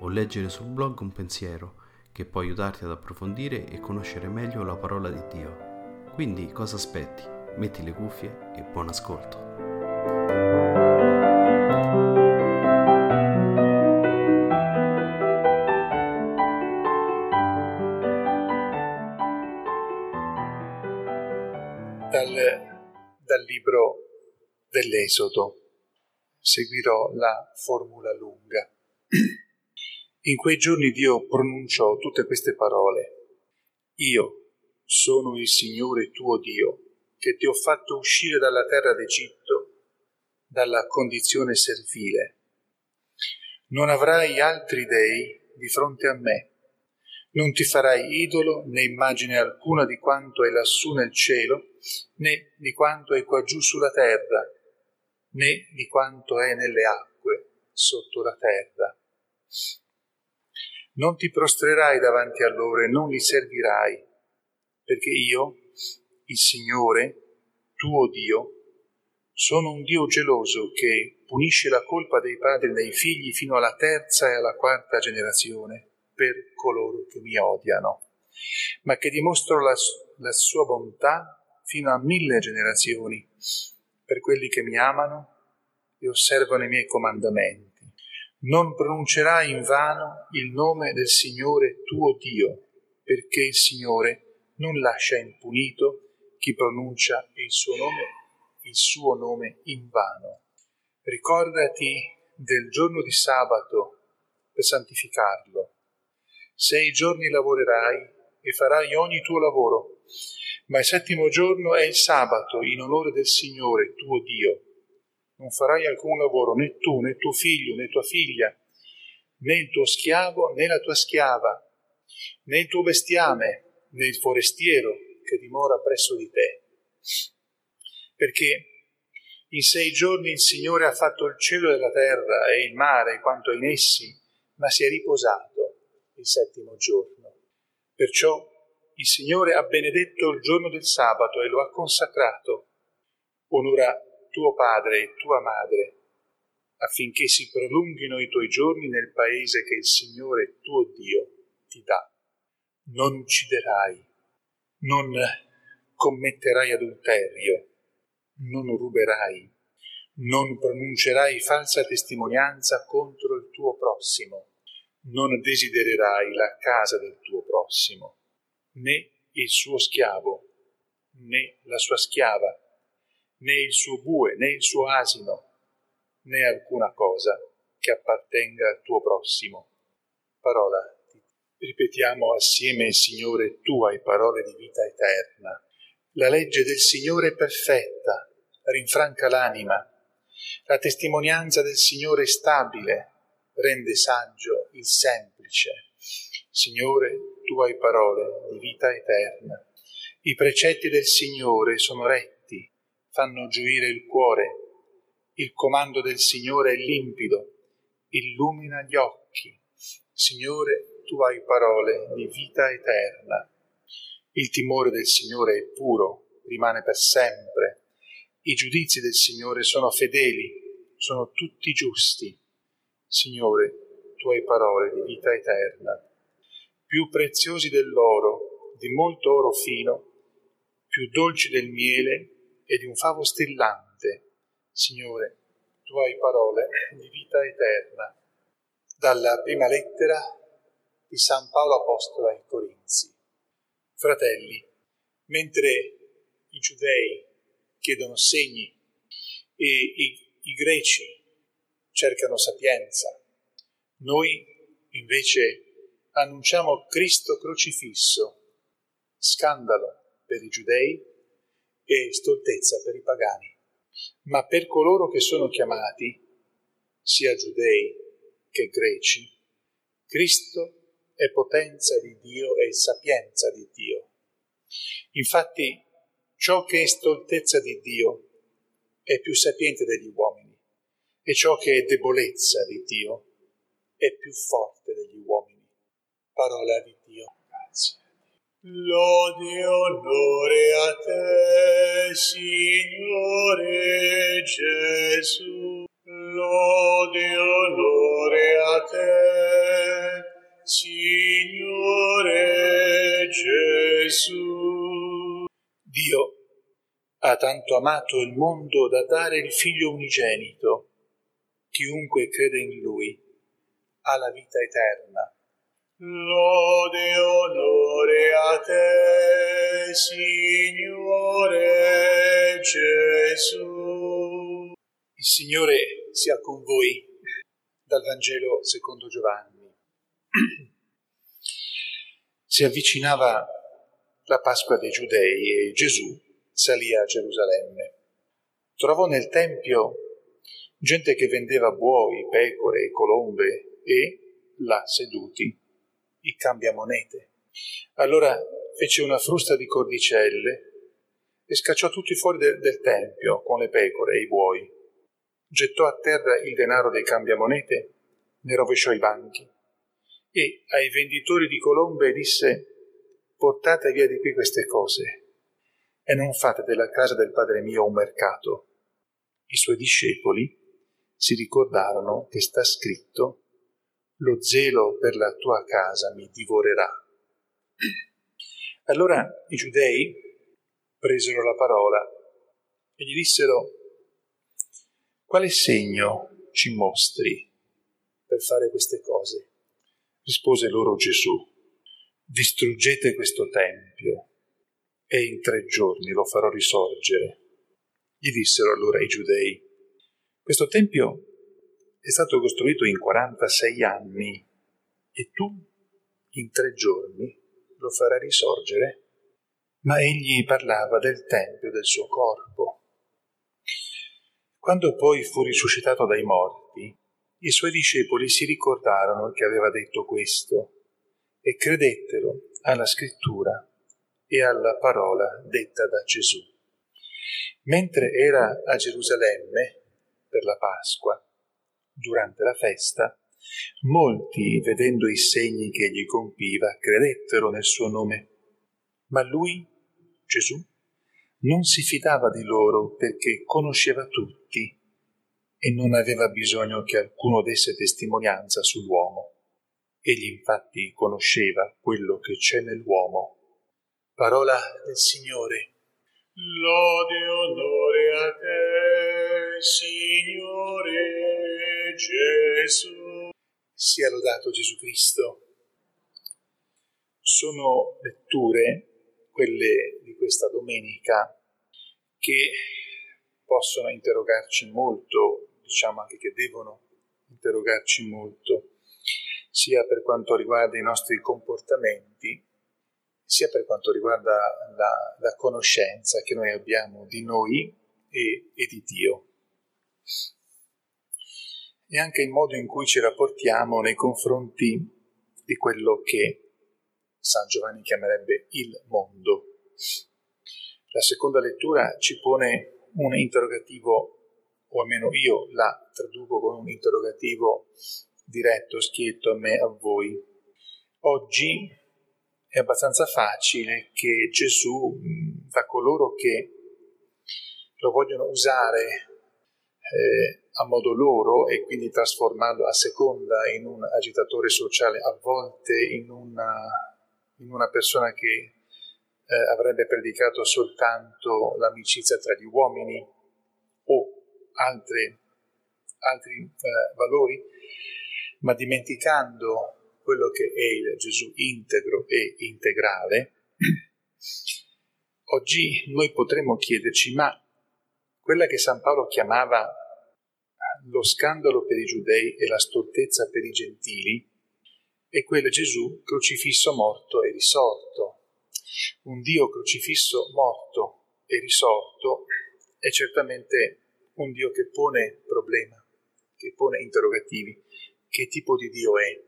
o leggere sul blog un pensiero che può aiutarti ad approfondire e conoscere meglio la parola di Dio. Quindi cosa aspetti? Metti le cuffie e buon ascolto. Dal, dal libro dell'Esodo seguirò la formula lunga. In quei giorni Dio pronunciò tutte queste parole. Io sono il Signore tuo Dio, che ti ho fatto uscire dalla terra d'Egitto, dalla condizione servile. Non avrai altri dei di fronte a me. Non ti farai idolo né immagine alcuna di quanto è lassù nel cielo, né di quanto è qua giù sulla terra, né di quanto è nelle acque sotto la terra non ti prostrerai davanti a loro e non li servirai, perché io, il Signore, tuo Dio, sono un Dio geloso che punisce la colpa dei padri dei figli fino alla terza e alla quarta generazione per coloro che mi odiano, ma che dimostro la, la sua bontà fino a mille generazioni. Per quelli che mi amano e osservano i miei comandamenti non pronuncerai in vano il nome del Signore tuo Dio, perché il Signore non lascia impunito chi pronuncia il suo nome, il suo nome in vano. Ricordati del giorno di sabato per santificarlo. Sei giorni lavorerai e farai ogni tuo lavoro, ma il settimo giorno è il sabato in onore del Signore tuo Dio non farai alcun lavoro, né tu, né tuo figlio, né tua figlia, né il tuo schiavo, né la tua schiava, né il tuo bestiame, né il forestiero che dimora presso di te. Perché in sei giorni il Signore ha fatto il cielo e la terra e il mare quanto in essi, ma si è riposato il settimo giorno. Perciò il Signore ha benedetto il giorno del sabato e lo ha consacrato. Onora tuo padre e tua madre, affinché si prolunghino i tuoi giorni nel paese che il Signore tuo Dio ti dà. Non ucciderai, non commetterai adulterio, non ruberai, non pronuncerai falsa testimonianza contro il tuo prossimo, non desidererai la casa del tuo prossimo, né il suo schiavo, né la sua schiava, né il suo bue, né il suo asino, né alcuna cosa che appartenga al tuo prossimo. Parola. Ripetiamo assieme, Signore, tu hai parole di vita eterna. La legge del Signore è perfetta, rinfranca l'anima. La testimonianza del Signore è stabile, rende saggio il semplice. Signore, tu hai parole di vita eterna. I precetti del Signore sono retti fanno gioire il cuore. Il comando del Signore è limpido, illumina gli occhi. Signore, tu hai parole di vita eterna. Il timore del Signore è puro, rimane per sempre. I giudizi del Signore sono fedeli, sono tutti giusti. Signore, tu hai parole di vita eterna. Più preziosi dell'oro, di molto oro fino, più dolci del miele e di un favo stillante. Signore, tu hai parole di vita eterna. Dalla prima lettera di San Paolo Apostolo ai Corinzi. Fratelli, mentre i giudei chiedono segni e i, i greci cercano sapienza, noi invece annunciamo Cristo crocifisso, scandalo per i giudei e stoltezza per i pagani. Ma per coloro che sono chiamati, sia giudei che greci, Cristo è potenza di Dio e sapienza di Dio. Infatti, ciò che è stoltezza di Dio è più sapiente degli uomini e ciò che è debolezza di Dio è più forte degli uomini parola di Dio. Lode e onore a te, Signore Gesù. Lode e onore a te, Signore Gesù. Dio ha tanto amato il mondo da dare il Figlio unigenito. Chiunque crede in Lui ha la vita eterna Lode onore a te, Signore Gesù. Il Signore sia con voi dal Vangelo secondo Giovanni. Si avvicinava la Pasqua dei Giudei e Gesù salì a Gerusalemme. Trovò nel Tempio gente che vendeva buoi, pecore e colombe e, là seduti, i cambiamonete. Allora fece una frusta di cordicelle e scacciò tutti fuori de- del tempio con le pecore e i buoi. Gettò a terra il denaro dei cambiamonete, ne rovesciò i banchi e ai venditori di colombe disse portate via di qui queste cose e non fate della casa del Padre mio un mercato. I suoi discepoli si ricordarono che sta scritto lo zelo per la tua casa mi divorerà. Allora i giudei presero la parola e gli dissero, quale segno ci mostri per fare queste cose? Rispose loro Gesù, distruggete questo tempio e in tre giorni lo farò risorgere. Gli dissero allora i giudei, questo tempio è stato costruito in 46 anni e tu in tre giorni lo farai risorgere? Ma egli parlava del tempio del suo corpo. Quando poi fu risuscitato dai morti, i suoi discepoli si ricordarono che aveva detto questo e credettero alla scrittura e alla parola detta da Gesù. Mentre era a Gerusalemme per la Pasqua, durante la festa, molti, vedendo i segni che egli compiva, credettero nel suo nome. Ma lui, Gesù, non si fidava di loro perché conosceva tutti e non aveva bisogno che alcuno desse testimonianza sull'uomo. Egli infatti conosceva quello che c'è nell'uomo. Parola del Signore. Lode onore a te, Signore Gesù. Sia lodato Gesù Cristo. Sono letture, quelle di questa domenica, che possono interrogarci molto, diciamo anche che devono interrogarci molto, sia per quanto riguarda i nostri comportamenti, sia per quanto riguarda la, la conoscenza che noi abbiamo di noi e, e di Dio e anche il modo in cui ci rapportiamo nei confronti di quello che San Giovanni chiamerebbe il mondo. La seconda lettura ci pone un interrogativo, o almeno io la traduco con un interrogativo diretto, schietto a me, a voi. Oggi è abbastanza facile che Gesù, da coloro che lo vogliono usare eh, a modo loro e quindi trasformarlo a seconda in un agitatore sociale, a volte in una, in una persona che eh, avrebbe predicato soltanto l'amicizia tra gli uomini o altre, altri eh, valori, ma dimenticando quello che è il Gesù integro e integrale, oggi noi potremmo chiederci, ma quella che San Paolo chiamava lo scandalo per i giudei e la stoltezza per i gentili, è quel Gesù crocifisso morto e risorto. Un Dio crocifisso morto e risorto è certamente un Dio che pone problemi, che pone interrogativi. Che tipo di Dio è?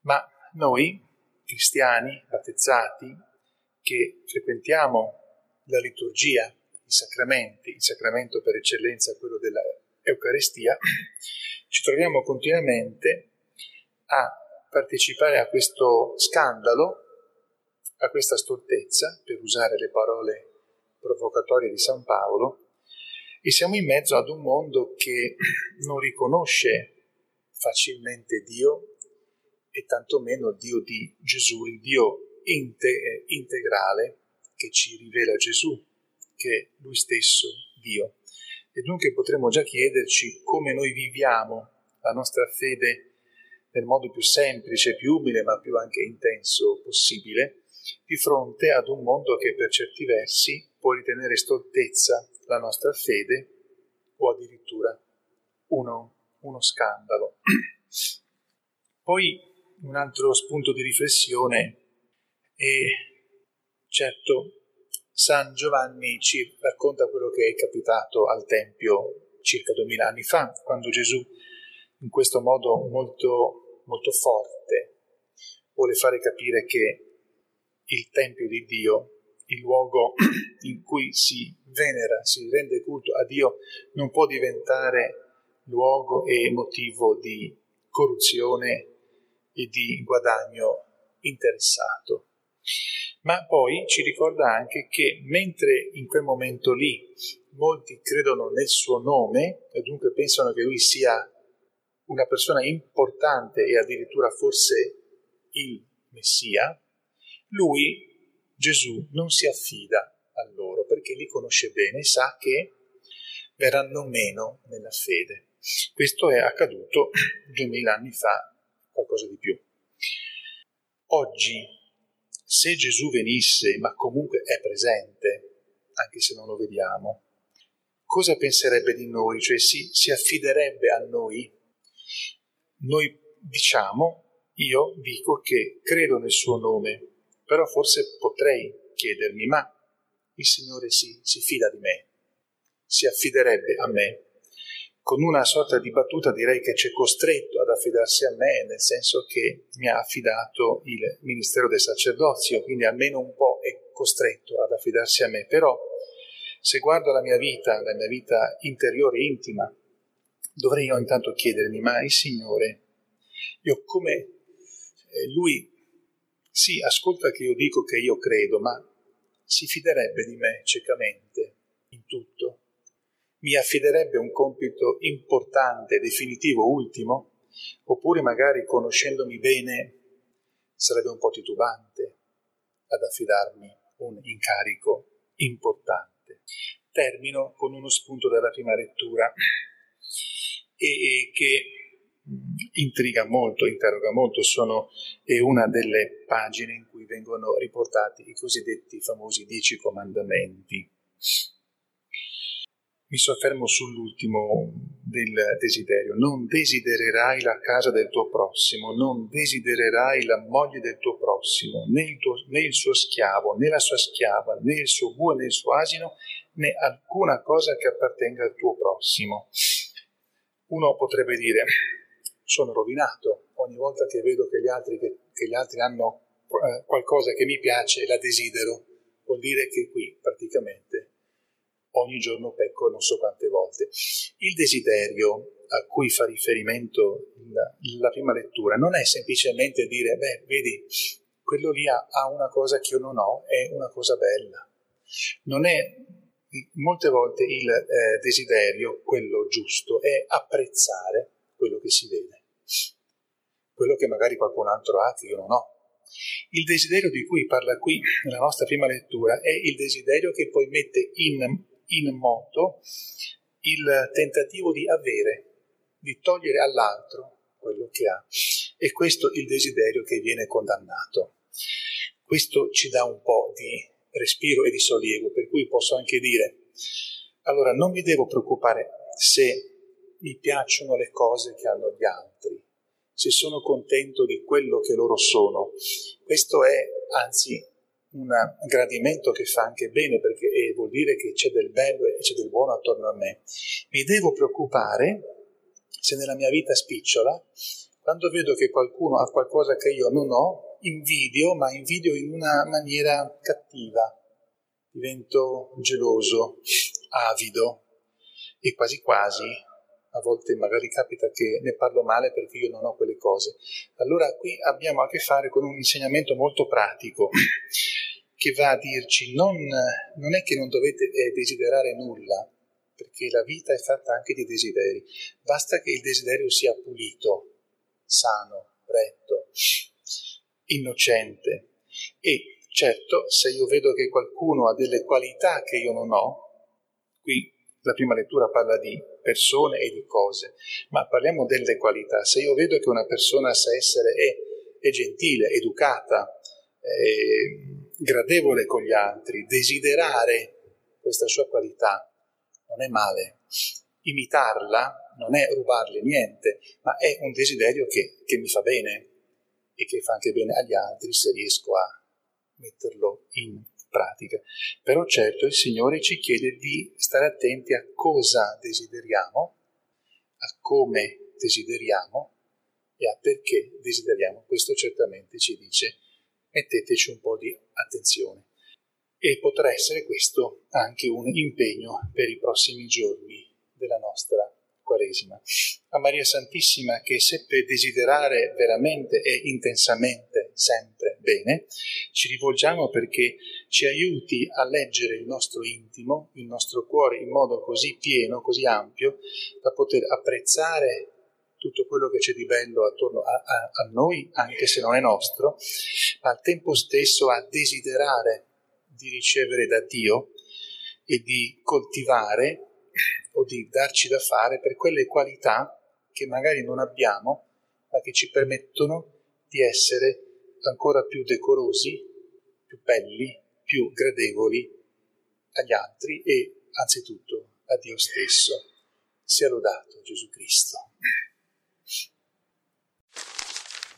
Ma noi, cristiani, battezzati, che frequentiamo la liturgia, i sacramenti, il sacramento per eccellenza, quello della Eucaristia, ci troviamo continuamente a partecipare a questo scandalo, a questa stoltezza, per usare le parole provocatorie di San Paolo, e siamo in mezzo ad un mondo che non riconosce facilmente Dio e tantomeno Dio di Gesù, il Dio inte- integrale che ci rivela Gesù, che è Lui stesso Dio. E dunque potremmo già chiederci come noi viviamo la nostra fede nel modo più semplice, più umile, ma più anche intenso possibile, di fronte ad un mondo che per certi versi può ritenere stoltezza la nostra fede o addirittura uno, uno scandalo. Poi un altro spunto di riflessione è certo San Giovanni ci racconta quello che è capitato al Tempio circa duemila anni fa, quando Gesù in questo modo molto, molto forte vuole fare capire che il Tempio di Dio, il luogo in cui si venera, si rende culto a Dio, non può diventare luogo e motivo di corruzione e di guadagno interessato ma poi ci ricorda anche che mentre in quel momento lì molti credono nel suo nome e dunque pensano che lui sia una persona importante e addirittura forse il Messia, lui, Gesù, non si affida a loro perché li conosce bene e sa che verranno meno nella fede. Questo è accaduto duemila anni fa, qualcosa di più. Oggi se Gesù venisse, ma comunque è presente, anche se non lo vediamo, cosa penserebbe di noi? Cioè si, si affiderebbe a noi? Noi diciamo, io dico che credo nel suo nome, però forse potrei chiedermi, ma il Signore si, si fida di me, si affiderebbe a me con una sorta di battuta direi che c'è costretto ad affidarsi a me, nel senso che mi ha affidato il ministero del sacerdozio, quindi almeno un po' è costretto ad affidarsi a me. Però se guardo la mia vita, la mia vita interiore e intima, dovrei io intanto chiedermi, ma il Signore, io come eh, Lui, sì, ascolta che io dico che io credo, ma si fiderebbe di me ciecamente in tutto? Mi affiderebbe un compito importante, definitivo, ultimo, oppure magari conoscendomi bene sarebbe un po' titubante ad affidarmi un incarico importante. Termino con uno spunto dalla prima lettura e che mm, intriga molto, interroga molto, sono, è una delle pagine in cui vengono riportati i cosiddetti famosi dieci comandamenti mi soffermo sull'ultimo del desiderio. Non desidererai la casa del tuo prossimo, non desidererai la moglie del tuo prossimo, né il, tuo, né il suo schiavo, né la sua schiava, né il suo bue, né il suo asino, né alcuna cosa che appartenga al tuo prossimo. Uno potrebbe dire, sono rovinato ogni volta che vedo che gli altri, che, che gli altri hanno eh, qualcosa che mi piace, la desidero. Vuol dire che qui praticamente ogni giorno pecco non so quante volte. Il desiderio a cui fa riferimento la, la prima lettura non è semplicemente dire, beh, vedi, quello lì ha, ha una cosa che io non ho, è una cosa bella. Non è molte volte il eh, desiderio, quello giusto, è apprezzare quello che si vede, quello che magari qualcun altro ha che io non ho. Il desiderio di cui parla qui nella nostra prima lettura è il desiderio che poi mette in, in moto il tentativo di avere, di togliere all'altro quello che ha. E questo il desiderio che viene condannato. Questo ci dà un po' di respiro e di sollievo, per cui posso anche dire, allora non mi devo preoccupare se mi piacciono le cose che hanno gli altri, se sono contento di quello che loro sono. Questo è anzi un gradimento che fa anche bene perché vuol dire che c'è del bello e c'è del buono attorno a me. Mi devo preoccupare se nella mia vita spicciola, quando vedo che qualcuno ha qualcosa che io non ho, invidio, ma invidio in una maniera cattiva. Divento geloso, avido e quasi quasi a volte magari capita che ne parlo male perché io non ho quelle cose. Allora qui abbiamo a che fare con un insegnamento molto pratico che va a dirci non, non è che non dovete eh, desiderare nulla, perché la vita è fatta anche di desideri, basta che il desiderio sia pulito, sano, retto, innocente. E certo, se io vedo che qualcuno ha delle qualità che io non ho, qui la prima lettura parla di persone e di cose, ma parliamo delle qualità. Se io vedo che una persona sa essere, è, è gentile, educata, è gradevole con gli altri, desiderare questa sua qualità, non è male. Imitarla non è rubarle niente, ma è un desiderio che, che mi fa bene e che fa anche bene agli altri se riesco a metterlo in pratica. Però certo il Signore ci chiede di stare attenti a cosa desideriamo, a come desideriamo e a perché desideriamo. Questo certamente ci dice metteteci un po' di attenzione. E potrà essere questo anche un impegno per i prossimi giorni della nostra Quaresima. A Maria Santissima che seppe desiderare veramente e intensamente sempre bene, ci rivolgiamo perché ci aiuti a leggere il nostro intimo, il nostro cuore in modo così pieno, così ampio, da poter apprezzare tutto quello che c'è di bello attorno a, a, a noi, anche se non è nostro, ma al tempo stesso a desiderare di ricevere da Dio e di coltivare o di darci da fare per quelle qualità che magari non abbiamo, ma che ci permettono di essere ancora più decorosi, più belli, più gradevoli agli altri e anzitutto a Dio stesso. Sia lodato Gesù Cristo.